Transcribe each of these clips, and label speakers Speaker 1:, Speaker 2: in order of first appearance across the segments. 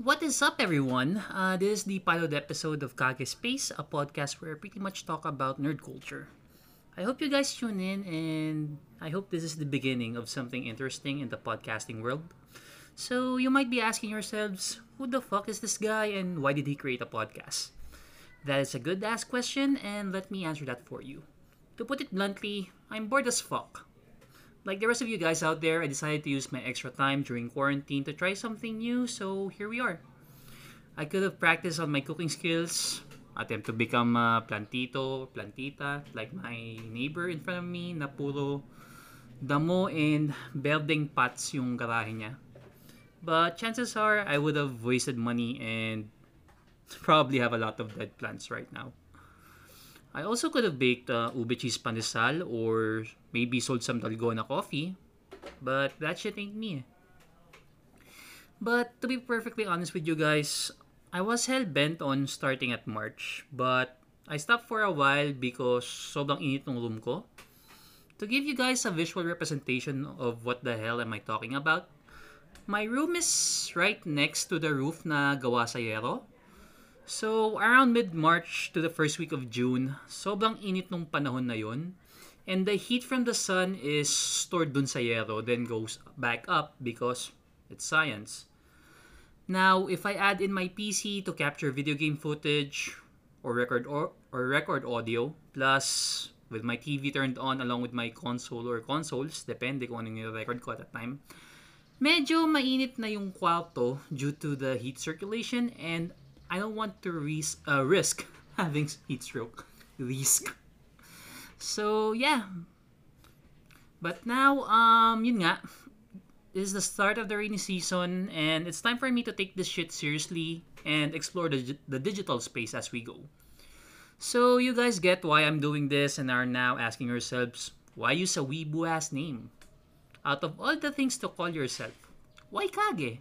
Speaker 1: What is up, everyone? Uh, this is the pilot episode of Kage Space, a podcast where I pretty much talk about nerd culture. I hope you guys tune in, and I hope this is the beginning of something interesting in the podcasting world. So, you might be asking yourselves, who the fuck is this guy, and why did he create a podcast? That is a good ask question, and let me answer that for you. To put it bluntly, I'm bored as fuck. Like the rest of you guys out there, I decided to use my extra time during quarantine to try something new, so here we are. I could have practiced on my cooking skills, attempt to become a plantito, plantita, like my neighbor in front of me na puro damo and building pots yung garahe niya. But chances are, I would have wasted money and probably have a lot of dead plants right now. I also could have baked uh, ube cheese pandesal or maybe sold some dalgona coffee, but that shit ain't me. But to be perfectly honest with you guys, I was hell bent on starting at March, but I stopped for a while because sobrang init ng room ko. To give you guys a visual representation of what the hell am I talking about, my room is right next to the roof na gawa sa yero. So, around mid-March to the first week of June, sobrang init nung panahon na yon. And the heat from the sun is stored dun sa yero, then goes back up because it's science. Now, if I add in my PC to capture video game footage or record or, or record audio, plus with my TV turned on along with my console or consoles, depende kung anong record ko at that time, medyo mainit na yung kwarto due to the heat circulation and I don't want to risk, uh, risk having heat stroke. Risk. So, yeah. But now, um, yun nga, this is the start of the rainy season and it's time for me to take this shit seriously and explore the, the digital space as we go. So, you guys get why I'm doing this and are now asking yourselves, why use a weebu ass name? Out of all the things to call yourself, why Kage?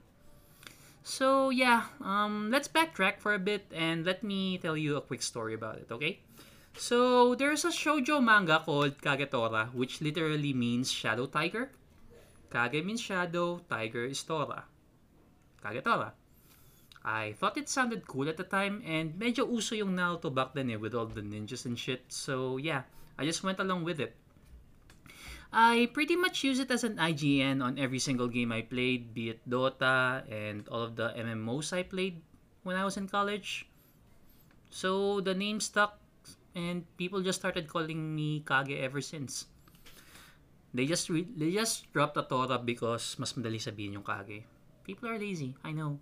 Speaker 1: So yeah, um, let's backtrack for a bit and let me tell you a quick story about it, okay? So there's a shoujo manga called Kagetora, which literally means shadow tiger. Kage means shadow, tiger is Tora. Kagetora. I thought it sounded cool at the time and medyo uso yung Naruto back then eh, with all the ninjas and shit. So yeah, I just went along with it. I pretty much use it as an IGN on every single game I played, be it Dota and all of the MMOs I played when I was in college. So the name stuck and people just started calling me Kage ever since. They just re- they just dropped the Tora because mas madali sabihin yung Kage. People are lazy, I know.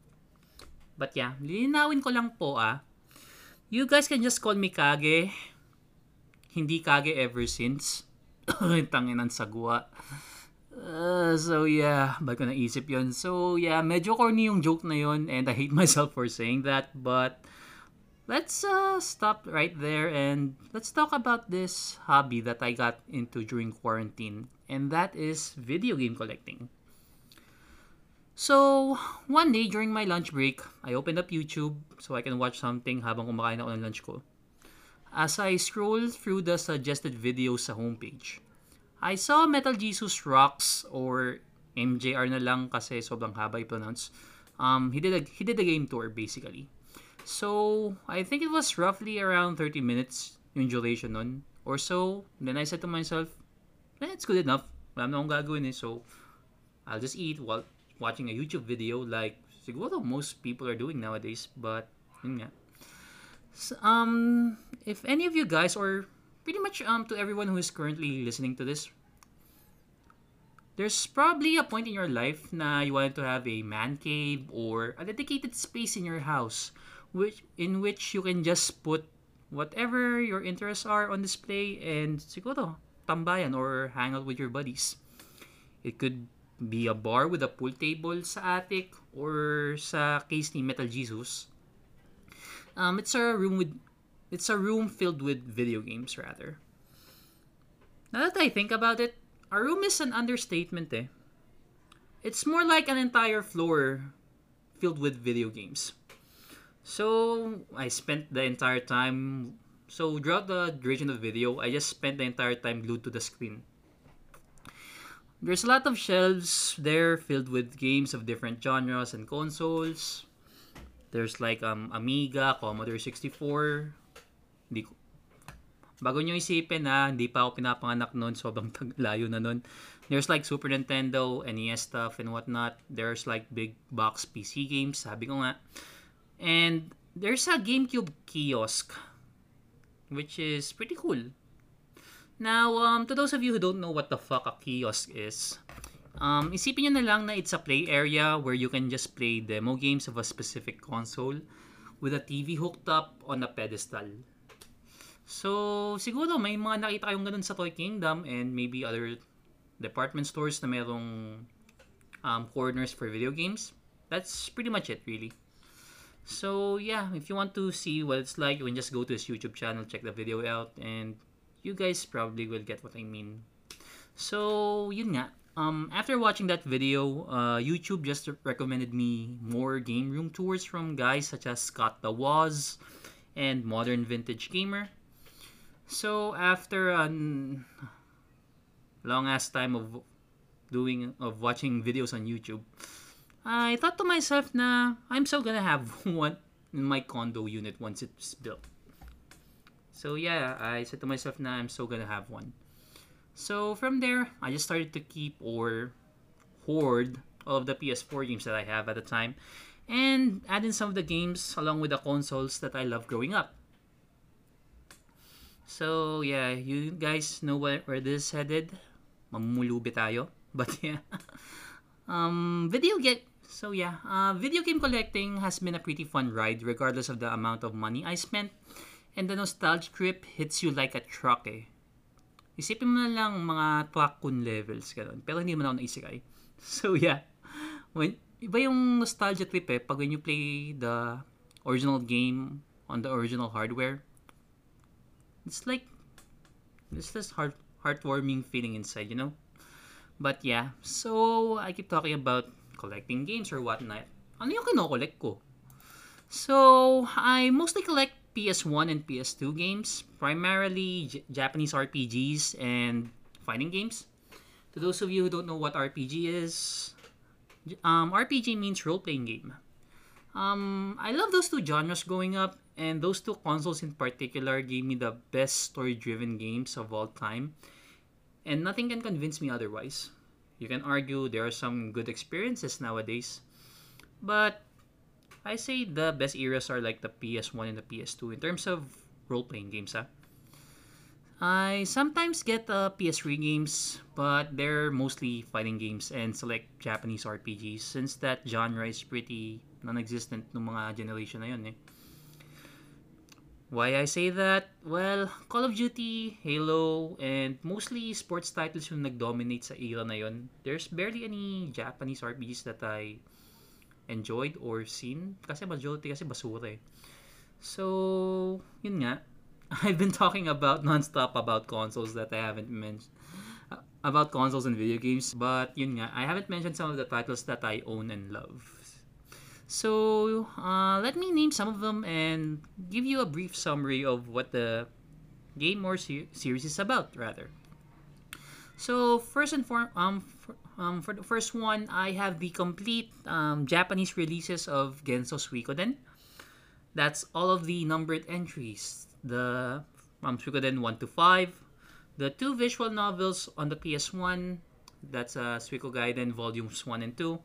Speaker 1: But yeah, lilinawin ko lang po ah. You guys can just call me Kage. Hindi Kage ever since Tanginan sagwa. Uh, so yeah, ba't ko naisip yun? So yeah, medyo corny yung joke na yun and I hate myself for saying that. But let's uh, stop right there and let's talk about this hobby that I got into during quarantine. And that is video game collecting. So, one day during my lunch break, I opened up YouTube so I can watch something habang kumakain ako ng lunch ko. As I scrolled through the suggested videos sa homepage, I saw Metal Jesus Rocks or MJR na lang kasi sobrang haba i-pronounce. Um, he did a he did a game tour basically. So, I think it was roughly around 30 minutes yung duration nun or so. Then I said to myself, eh, it's good enough. Wala na akong gagawin eh. So, I'll just eat while watching a YouTube video like siguro most people are doing nowadays. But, yun nga. So, um, if any of you guys or pretty much um to everyone who is currently listening to this, there's probably a point in your life na you wanted to have a man cave or a dedicated space in your house which in which you can just put whatever your interests are on display and siguro tambayan or hang out with your buddies. It could be a bar with a pool table sa attic or sa case ni Metal Jesus. Um, it's a room with it's a room filled with video games rather. Now that I think about it, a room is an understatement eh. It's more like an entire floor filled with video games. So I spent the entire time so throughout the duration of the video, I just spent the entire time glued to the screen. There's a lot of shelves there filled with games of different genres and consoles. There's like um, Amiga, Commodore 64. Hindi ko, bago nyo isipin na hindi pa ako pinapanganak noon, sobrang layo na noon. There's like Super Nintendo, NES stuff and whatnot. There's like big box PC games, sabi ko nga. And there's a GameCube kiosk, which is pretty cool. Now, um, to those of you who don't know what the fuck a kiosk is, um, isipin nyo na lang na it's a play area where you can just play demo games of a specific console with a TV hooked up on a pedestal. So, siguro may mga nakita kayong ganun sa Toy Kingdom and maybe other department stores na merong um, corners for video games. That's pretty much it, really. So, yeah, if you want to see what it's like, you can just go to his YouTube channel, check the video out, and you guys probably will get what I mean. So, yun nga. Um, after watching that video, uh, YouTube just recommended me more game room tours from guys such as Scott the Woz and Modern Vintage Gamer. So, after a long ass time of doing of watching videos on YouTube, I thought to myself na I'm so gonna have one in my condo unit once it's built. So yeah, I said to myself na I'm so gonna have one. So from there, I just started to keep or hoard all of the PS4 games that I have at the time and add in some of the games along with the consoles that I love growing up. So yeah, you guys know where, where this is headed. Mamulubi tayo. But yeah. um, video game so yeah, uh, video game collecting has been a pretty fun ride regardless of the amount of money I spent. And the nostalgia trip hits you like a truck eh. Isipin mo na lang mga Twakun levels ganun. Pero hindi mo na ako naisikay. So yeah. When, iba yung nostalgia trip eh pag when you play the original game on the original hardware. It's like it's this heart heartwarming feeling inside, you know? But yeah, so I keep talking about collecting games or whatnot. Ano yung kinokollect ko? So, I mostly collect PS1 and PS2 games, primarily J- Japanese RPGs and fighting games. To those of you who don't know what RPG is, um, RPG means role playing game. Um, I love those two genres growing up, and those two consoles in particular gave me the best story driven games of all time, and nothing can convince me otherwise. You can argue there are some good experiences nowadays, but I say the best eras are like the PS1 and the PS2 in terms of role playing games. Huh? I sometimes get the PS3 games, but they're mostly fighting games and select Japanese RPGs since that genre is pretty non-existent ng mga generation na yun eh. Why I say that? Well, Call of Duty, Halo, and mostly sports titles yung nag-dominate sa era na yun. There's barely any Japanese RPGs that I enjoyed or seen. Kasi majority kasi basura eh. So, yun nga. I've been talking about non-stop about consoles that I haven't mentioned. About consoles and video games. But, yun nga. I haven't mentioned some of the titles that I own and love. So, uh, let me name some of them and give you a brief summary of what the game or se- series is about, rather. So, first and foremost, um, um, for the first one, I have the complete um, Japanese releases of Genso Suikoden. That's all of the numbered entries. The um, Suikoden 1 to 5. The two visual novels on the PS1. That's uh, Suiko Gaiden Volumes 1 and 2.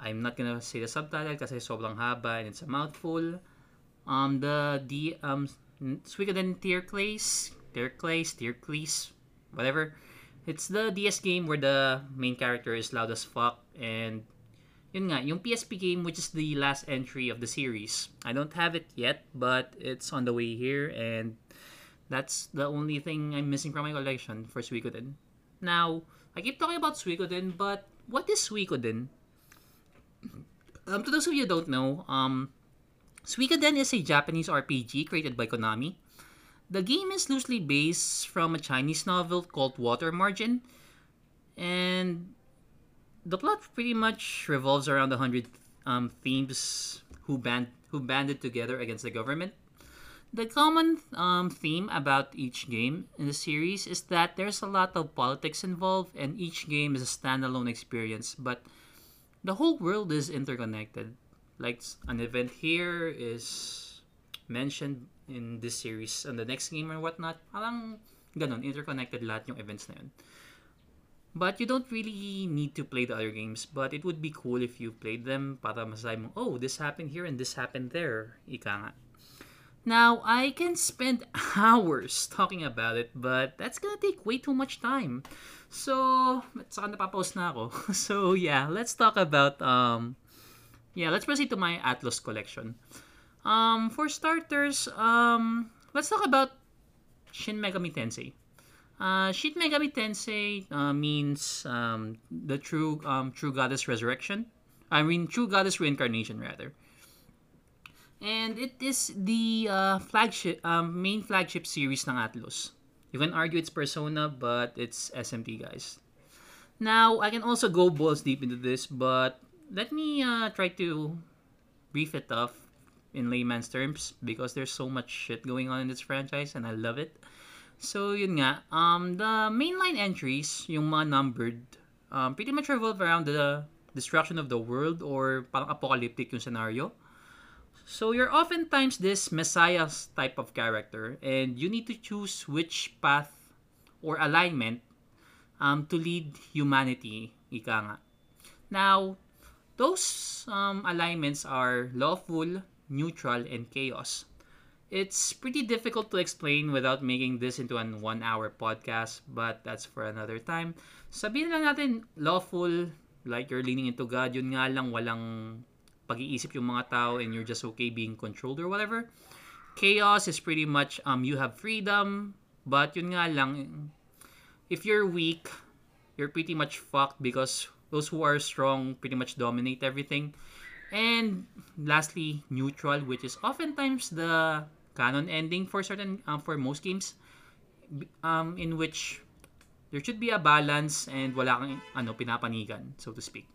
Speaker 1: I'm not gonna say the subtitle because kasi sobrang haba and it's a mouthful. Um, the the um Suikoden Tierkreis, Tierkreis, Tierkreis, whatever. It's the DS game where the main character is loud as fuck and yun nga, yung PSP game which is the last entry of the series. I don't have it yet, but it's on the way here and that's the only thing I'm missing from my collection for Suikoden. Now, I keep talking about Suikoden, but what is Suikoden? Um, to those of you who don't know, um, Suikoden is a Japanese RPG created by Konami. The game is loosely based from a Chinese novel called Water Margin, and the plot pretty much revolves around the hundred um, themes who band who banded together against the government. The common um, theme about each game in the series is that there's a lot of politics involved, and each game is a standalone experience, but the whole world is interconnected. like an event here is mentioned in this series and the next game or whatnot. Parang ganun, interconnected lahat yung events na yun. But you don't really need to play the other games, but it would be cool if you played them para masasabi mo, oh, this happened here and this happened there. Ika nga. Now, I can spend hours talking about it, but that's gonna take way too much time. So, saka napapost na ako. So, yeah, let's talk about, um, yeah, let's proceed to my Atlus collection. Um, for starters, um, let's talk about Shin Megami Tensei. Uh, Shin Megami Tensei uh, means um, the true um, true goddess resurrection. I mean, true goddess reincarnation rather. And it is the uh, flagship um, main flagship series ng Atlus. You can argue it's Persona, but it's SMT guys. Now I can also go balls deep into this, but let me uh, try to brief it off in layman's terms because there's so much shit going on in this franchise and I love it. So, yun nga. Um, the mainline entries, yung mga numbered, um, pretty much revolve around the destruction of the world or parang apocalyptic yung scenario. So, you're oftentimes this messiah type of character and you need to choose which path or alignment um, to lead humanity, ika nga. Now, those um, alignments are lawful, neutral, and chaos. It's pretty difficult to explain without making this into an one-hour podcast, but that's for another time. Sabihin lang natin, lawful, like you're leaning into God, yun nga lang walang pag-iisip yung mga tao and you're just okay being controlled or whatever. Chaos is pretty much, um, you have freedom, but yun nga lang, if you're weak, you're pretty much fucked because those who are strong pretty much dominate everything. And lastly, neutral, which is oftentimes the canon ending for certain um, for most games um, in which there should be a balance and wala kang ano pinapanigan so to speak.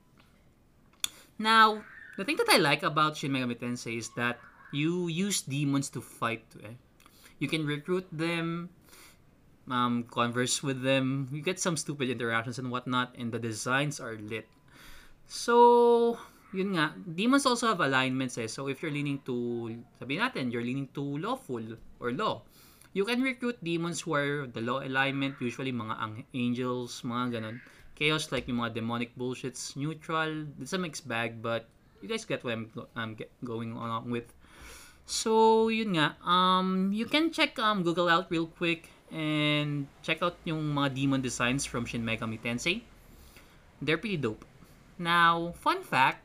Speaker 1: Now, the thing that I like about Shin Megami Tensei is that you use demons to fight. Eh? You can recruit them, um, converse with them. You get some stupid interactions and whatnot, and the designs are lit. So, yun nga, demons also have alignments eh. So if you're leaning to, sabi natin, you're leaning to lawful or law, you can recruit demons who are the law alignment, usually mga ang- angels, mga ganon. Chaos like yung mga demonic bullshits, neutral, it's a mixed bag, but you guys get what I'm, I'm get, going along with. So, yun nga, um, you can check um, Google out real quick and check out yung mga demon designs from Shin Megami Tensei. They're pretty dope. Now, fun fact,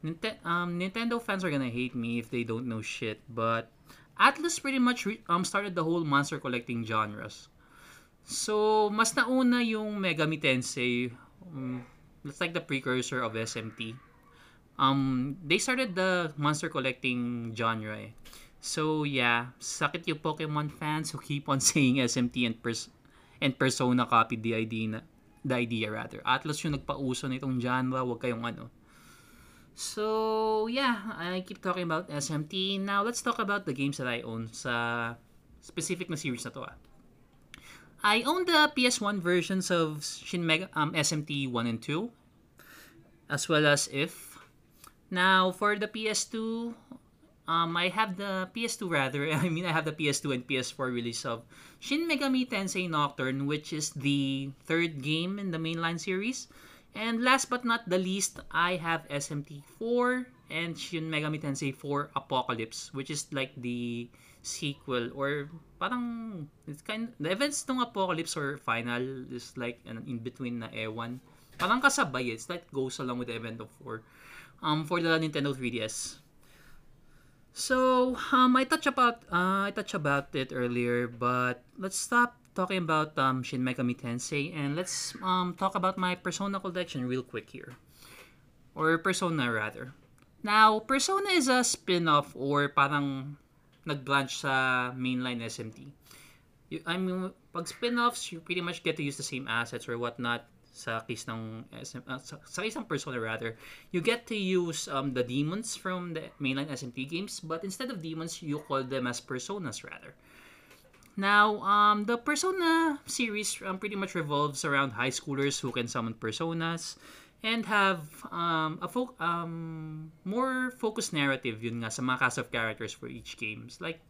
Speaker 1: Ninte- um, Nintendo fans are gonna hate me if they don't know shit, but Atlas pretty much re- um, started the whole monster collecting genres. So, mas nauna yung Megami Tensei. Um, that's like the precursor of SMT. Um, they started the monster collecting genre eh. So, yeah, sakit yung Pokemon fans who keep on saying SMT and, pers- and Persona copied the idea na, the idea rather. Atlas yung nagpauso nitong genre, wag kayong ano, So, yeah, I keep talking about SMT. Now, let's talk about the games that I own sa specific na series na to. Ah. I own the PS1 versions of Shin Mega, um, SMT 1 and 2, as well as If. Now, for the PS2, um, I have the PS2 rather. I mean, I have the PS2 and PS4 release of Shin Megami Tensei Nocturne, which is the third game in the mainline series. And last but not the least, I have SMT4 and Shin Megami Tensei 4 Apocalypse, which is like the sequel or parang it's kind the events ng Apocalypse or final is like an in between na ewan. Parang kasabay it's like goes along with the event of 4 um for the Nintendo 3DS. So, um I touch about uh, I touch about it earlier, but let's stop talking about um, Shin Megami Tensei, and let's um, talk about my Persona collection real quick here. Or Persona, rather. Now, Persona is a spin-off or parang nag-branch sa mainline SMT. You, I mean, pag spin-offs, you pretty much get to use the same assets or whatnot sa case ng SM, uh, sa, sa case ng Persona rather, you get to use um, the demons from the mainline SMT games, but instead of demons, you call them as personas rather. Now, um, the Persona series um, pretty much revolves around high schoolers who can summon personas, and have um, a fo- um, more focused narrative yun nga sa mga cast of characters for each games. Like,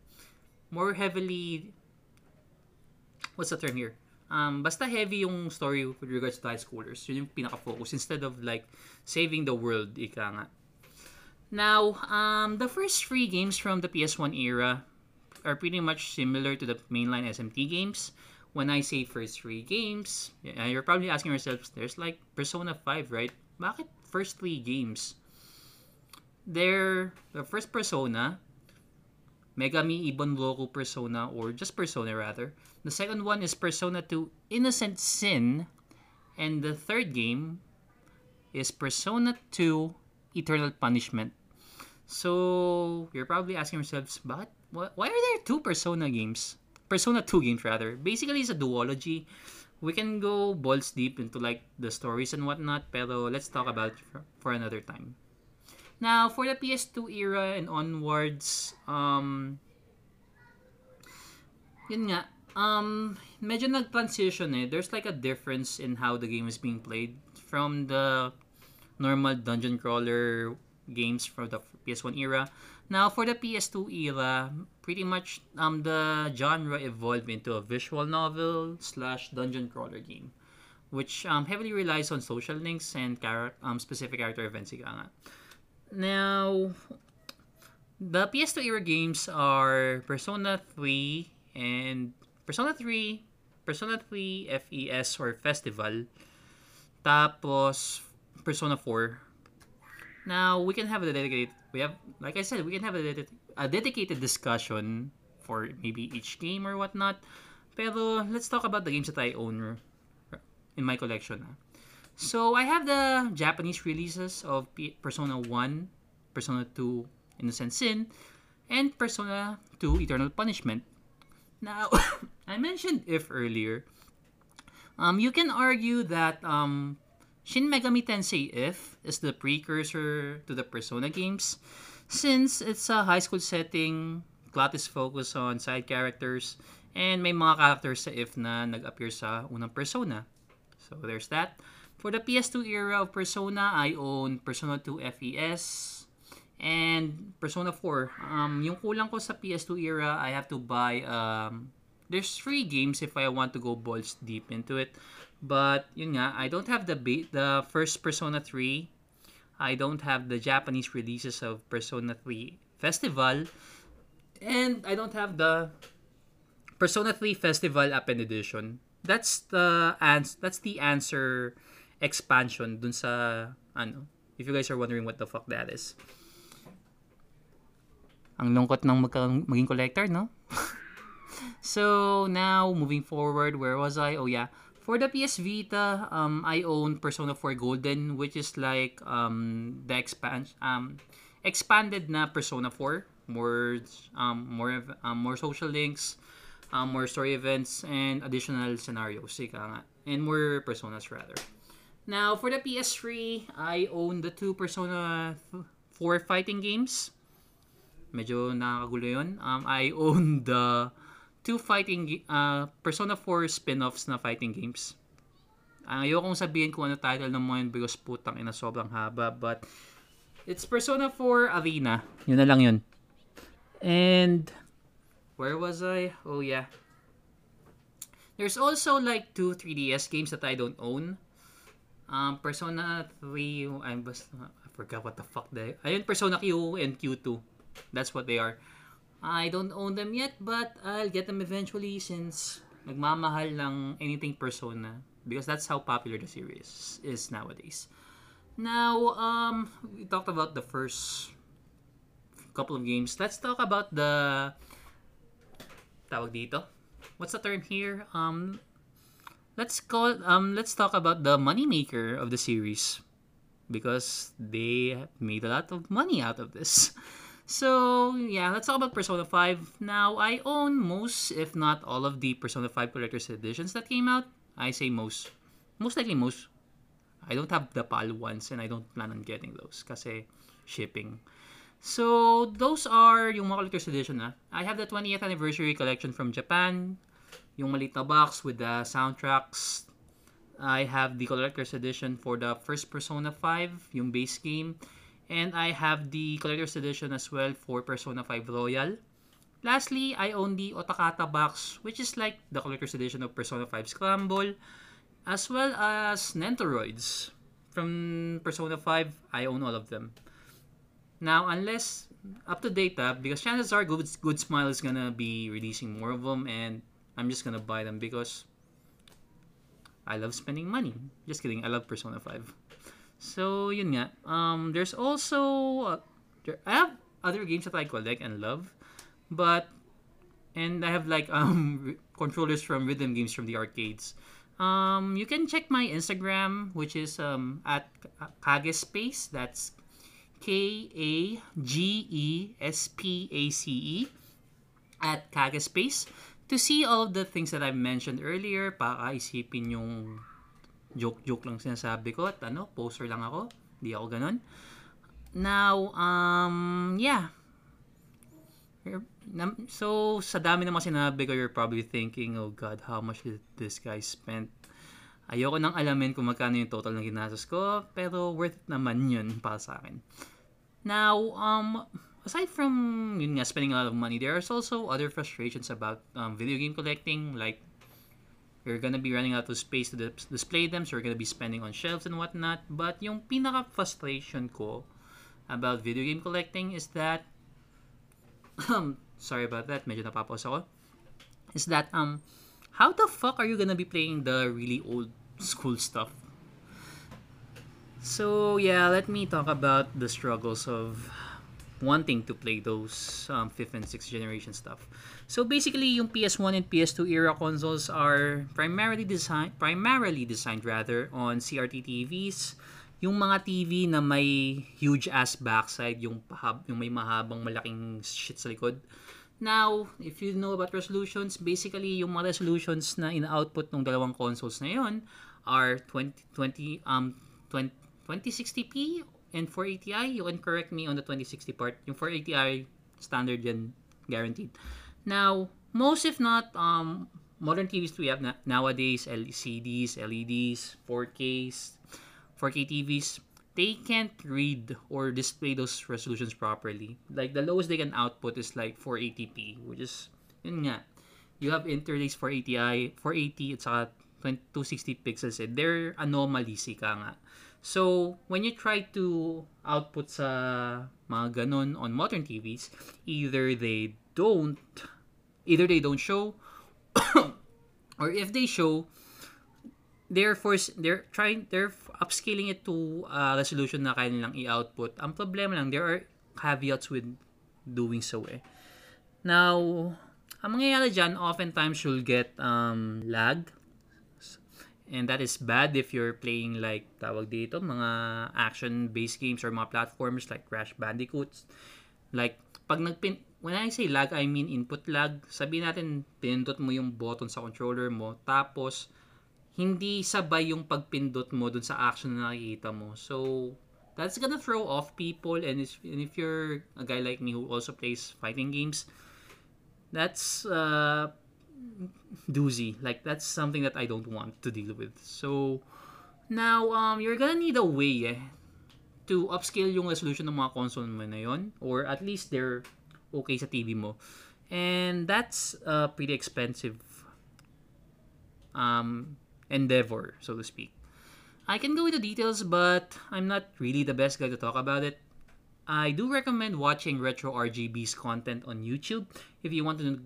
Speaker 1: more heavily, what's the term here? Um, basta heavy yung story with regards to high schoolers. Yun yung pinaka-focus instead of like saving the world, ika nga. Now, um, the first three games from the PS1 era are pretty much similar to the mainline SMT games. When I say first three games, you're probably asking yourselves, there's like Persona 5, right? Bakit first three games? They're the first Persona, Megami Ibunroku Persona, or just Persona rather. The second one is Persona 2 Innocent Sin. And the third game is Persona 2 Eternal Punishment. So, you're probably asking yourselves, but why are there two Persona games? Persona 2 games rather. Basically, it's a duology. We can go balls deep into like the stories and whatnot, pero let's talk about for, for another time. Now, for the PS2 era and onwards, um, yun nga, um, medyo nag-transition eh. There's like a difference in how the game is being played from the normal dungeon crawler games from the PS1 era. Now, for the PS2 era, pretty much um, the genre evolved into a visual novel slash dungeon crawler game, which um, heavily relies on social links and char- um, specific character events. Now, the PS2 era games are Persona 3 and Persona 3, Persona 3 FES or Festival, tapos Persona 4, now, we can have a dedicated, we have, like I said, we can have a, dedicated, a dedicated discussion for maybe each game or whatnot. Pero let's talk about the games that I own in my collection. So, I have the Japanese releases of Persona 1, Persona 2 Innocent Sin, and Persona 2 Eternal Punishment. Now, I mentioned if earlier. Um, you can argue that um, Shin Megami Tensei If is the precursor to the Persona games since it's a high school setting, plot is focused on side characters, and may mga characters sa If na nag-appear sa unang Persona. So there's that. For the PS2 era of Persona, I own Persona 2 FES and Persona 4. Um, yung kulang ko sa PS2 era, I have to buy um, there's three games if I want to go balls deep into it. But yun nga, I don't have the the first Persona 3. I don't have the Japanese releases of Persona 3 Festival. And I don't have the Persona 3 Festival Append Edition. That's the ans- that's the answer expansion dun sa ano. If you guys are wondering what the fuck that is. Ang lungkot ng magka- maging collector, no? so now moving forward, where was I? Oh yeah, for the PS Vita, um, I own Persona 4 Golden, which is like um, the expand um, expanded na Persona 4, more um, more um, more social links, um, more story events, and additional scenarios, and more personas rather. Now for the PS3, I own the two Persona 4 fighting games. Medyo nakakagulo yun. Um, I own the two fighting uh, Persona 4 spin-offs na fighting games. Uh, ayokong sabihin kung ano title ng mga yun because putang ina sobrang haba but it's Persona 4 Arena. Yun na lang yun. And where was I? Oh yeah. There's also like two 3DS games that I don't own. Um, Persona 3, I'm basta, I forgot what the fuck they. Ayun, Persona Q and Q2. That's what they are. I don't own them yet, but I'll get them eventually since nagmamahal lang anything Persona because that's how popular the series is nowadays. Now, um, we talked about the first couple of games. Let's talk about the tawag dito. What's the term here? Um, let's call um let's talk about the moneymaker of the series because they made a lot of money out of this. So, yeah, let's talk about Persona 5. Now, I own most, if not all of the Persona 5 Collector's Editions that came out. I say most. Most likely most. I don't have the PAL ones and I don't plan on getting those kasi shipping. So, those are yung mga Collector's Edition na. I have the 20th Anniversary Collection from Japan. Yung maliit na box with the soundtracks. I have the collector's edition for the first Persona 5, yung base game. And I have the collector's edition as well for Persona 5 Royal. Lastly, I own the Otakata box, which is like the collector's edition of Persona 5 Scramble, as well as Nendoroids. From Persona 5, I own all of them. Now, unless up to data, ah, because chances are Good, Good Smile is gonna be releasing more of them, and I'm just gonna buy them because I love spending money. Just kidding, I love Persona 5. So, yun nga. Um, there's also, uh, there, I have other games that I collect and love, but, and I have like um controllers from rhythm games from the arcades. Um, you can check my Instagram, which is um, at Kage Space. That's K A G E S P A C E at Kage Space to see all of the things that I've mentioned earlier. Pakaisipin yung joke-joke lang sinasabi ko at ano, poster lang ako. Hindi ako ganun. Now, um, yeah. So, sa dami naman sinabi ko, you're probably thinking, oh God, how much did this guy spent? Ayoko nang alamin kung magkano yung total ng ginastos ko, pero worth it naman yun para sa akin. Now, um, aside from yun nga, spending a lot of money, there's also other frustrations about um, video game collecting, like you're gonna be running out of space to display them, so you're gonna be spending on shelves and whatnot. But yung pinaka frustration ko about video game collecting is that um, sorry about that, medyo napapos ako, is that, um, how the fuck are you gonna be playing the really old school stuff? So, yeah, let me talk about the struggles of wanting to play those um, 5th and 6th generation stuff. So basically, yung PS1 and PS2 era consoles are primarily designed primarily designed rather on CRT TVs yung mga TV na may huge ass backside, yung, pahab, yung may mahabang malaking shit sa likod. Now, if you know about resolutions, basically yung mga resolutions na in-output ng dalawang consoles na yon are 2020 um 20, 2060p and 480i. You can correct me on the 2060 part. Yung 480i standard yan guaranteed. Now, most if not um modern TVs we have na- nowadays LCDs, LEDs, 4Ks, 4K TVs, they can't read or display those resolutions properly. Like the lowest they can output is like 480p, which is yun nga. You have interlace 480i, 480 at saka 260 pixels. They're anomalies ka nga. So, when you try to output sa mga ganun on modern TVs, either they don't, either they don't show, or if they show, they're force they're trying they're upscaling it to a resolution na kaya nilang i-output. Ang problema lang, there are caveats with doing so eh. Now, ang mangyayari dyan, oftentimes you'll get um, lag. And that is bad if you're playing like, tawag dito, mga action-based games or mga platformers like Crash Bandicoots. Like, pag nagpin... When I say lag, I mean input lag. Sabihin natin, pinindot mo yung button sa controller mo, tapos hindi sabay yung pagpindot mo dun sa action na nakikita mo. So, that's gonna throw off people and if, and if you're a guy like me who also plays fighting games, that's uh, doozy. Like, that's something that I don't want to deal with. So, now, um, you're gonna need a way eh, to upscale yung resolution ng mga console mo na yon or at least they're okay sa TV mo. And that's uh, pretty expensive um, endeavor, so to speak. I can go into details, but I'm not really the best guy to talk about it. I do recommend watching Retro RGB's content on YouTube if you want to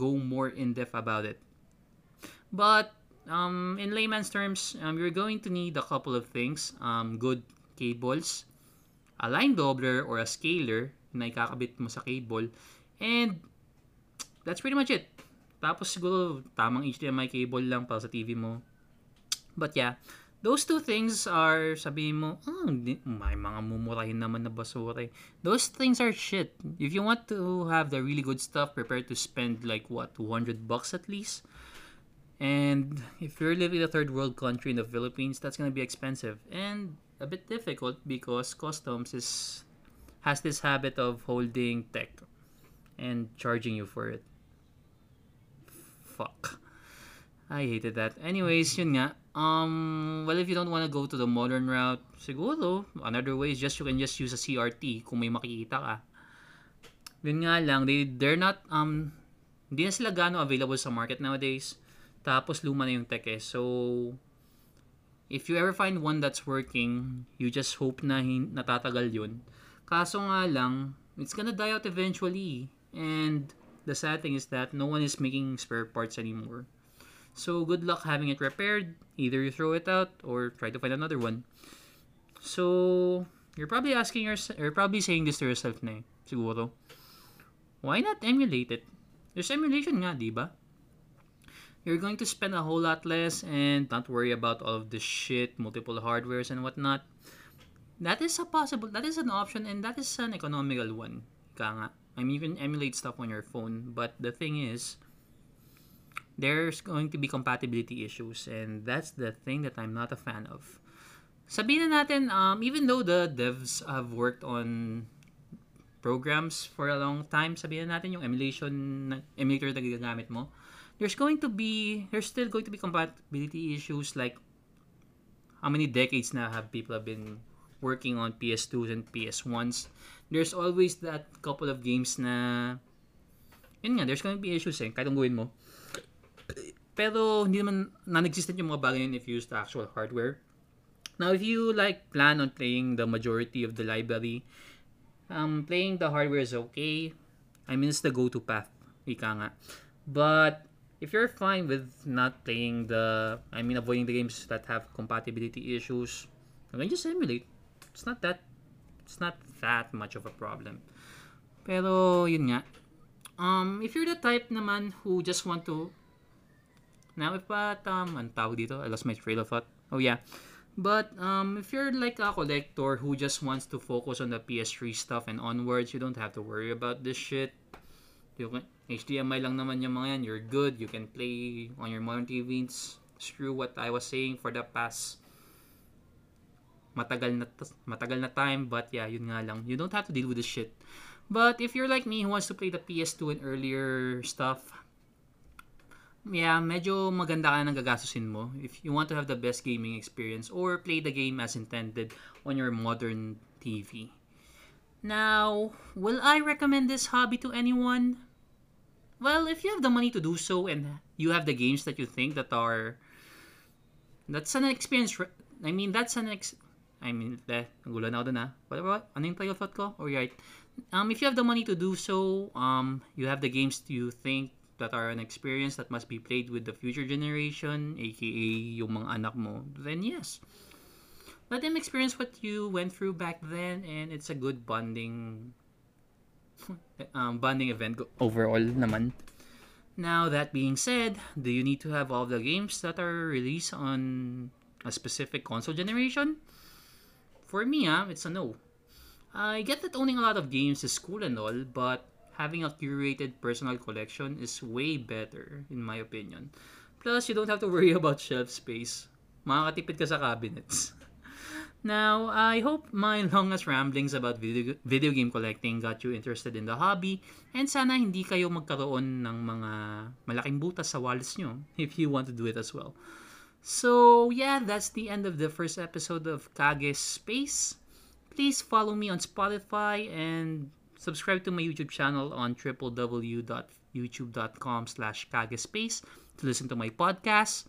Speaker 1: go more in depth about it. But um, in layman's terms, um, you're going to need a couple of things: um, good cables, a line doubler or a scaler na ikakabit mo sa cable, and that's pretty much it. Tapos siguro tamang HDMI cable lang para sa TV mo. But yeah, those two things are, sabihin mo, oh, may mga mumurahin naman na basura. Eh. Those things are shit. If you want to have the really good stuff, prepare to spend like, what, 200 bucks at least? And if you're living in a third world country in the Philippines, that's gonna be expensive and a bit difficult because customs is has this habit of holding tech and charging you for it. Fuck. I hated that. Anyways, yun nga. Um, well, if you don't want to go to the modern route, siguro, another way is just you can just use a CRT kung may makikita ka. Yun nga lang, they, they're not, um, hindi na sila gano available sa market nowadays. Tapos luma na yung tech eh. So, if you ever find one that's working, you just hope na hin- natatagal yun. Kaso nga lang, it's gonna die out eventually. And the sad thing is that no one is making spare parts anymore. So good luck having it repaired. Either you throw it out or try to find another one. So you're probably asking yourself, you're probably saying this to yourself na eh, siguro. Why not emulate it? There's emulation nga, di ba? You're going to spend a whole lot less and not worry about all of this shit, multiple hardwares and whatnot. That is a possible, that is an option and that is an economical one. Nga. I mean, you can emulate stuff on your phone, but the thing is, there's going to be compatibility issues and that's the thing that I'm not a fan of. Sabihin na natin, um, even though the devs have worked on programs for a long time, sabihin na natin yung emulation, emulator na ginagamit mo, there's going to be, there's still going to be compatibility issues like how many decades now have people have been working on PS2s and PS1s. There's always that couple of games na yun nga, there's going to be issues eh, kahit ang gawin mo. Pero hindi naman non-existent yung mga bagay yun if you use the actual hardware. Now, if you like plan on playing the majority of the library, um, playing the hardware is okay. I mean, it's the go-to path, ika nga. But if you're fine with not playing the, I mean, avoiding the games that have compatibility issues, you just emulate. It's not that, it's not that much of a problem. Pero yun nga. Um, if you're the type naman who just want to now if but um ang tawag dito, I lost my trail of thought. Oh yeah. But um, if you're like a collector who just wants to focus on the PS3 stuff and onwards, you don't have to worry about this shit. You can, HDMI lang naman yung mga yan. You're good. You can play on your modern TVs. Screw what I was saying for the past matagal na matagal na time but yeah yun nga lang you don't have to deal with this shit but if you're like me who wants to play the PS2 and earlier stuff yeah medyo maganda ka nang gagastusin mo if you want to have the best gaming experience or play the game as intended on your modern TV now will I recommend this hobby to anyone well if you have the money to do so and you have the games that you think that are that's an experience I mean that's an ex I mean, eh, nagulan ako dun ah. What, what? Ano yung thought ko? Oh, right. Um, if you have the money to do so, um, you have the games you think that are an experience that must be played with the future generation, aka yung mga anak mo, then yes. Let them experience what you went through back then, and it's a good bonding um, bonding event overall naman. Now, that being said, do you need to have all the games that are released on a specific console generation? For me, ah, it's a no. I get that owning a lot of games is cool and all, but having a curated personal collection is way better, in my opinion. Plus, you don't have to worry about shelf space. Makakatipid ka sa cabinets. Now, I hope my longest ramblings about video, video game collecting got you interested in the hobby and sana hindi kayo magkaroon ng mga malaking butas sa wallets nyo if you want to do it as well. So, yeah, that's the end of the first episode of Kage Space. Please follow me on Spotify and subscribe to my YouTube channel on www.youtube.com slash kagespace to listen to my podcast.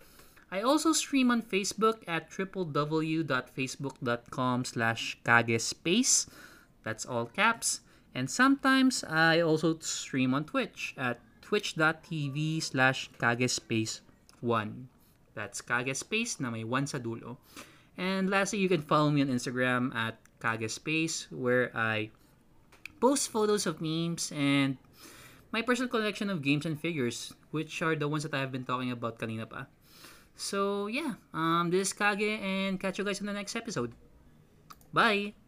Speaker 1: I also stream on Facebook at www.facebook.com slash kagespace. That's all caps. And sometimes I also stream on Twitch at twitch.tv slash kagespace1. That's Kagespace na may 1 sa dulo. And lastly, you can follow me on Instagram at Kagespace where I post photos of memes and my personal collection of games and figures, which are the ones that I have been talking about kanina pa. So, yeah, um, this is Kage and catch you guys in the next episode. Bye!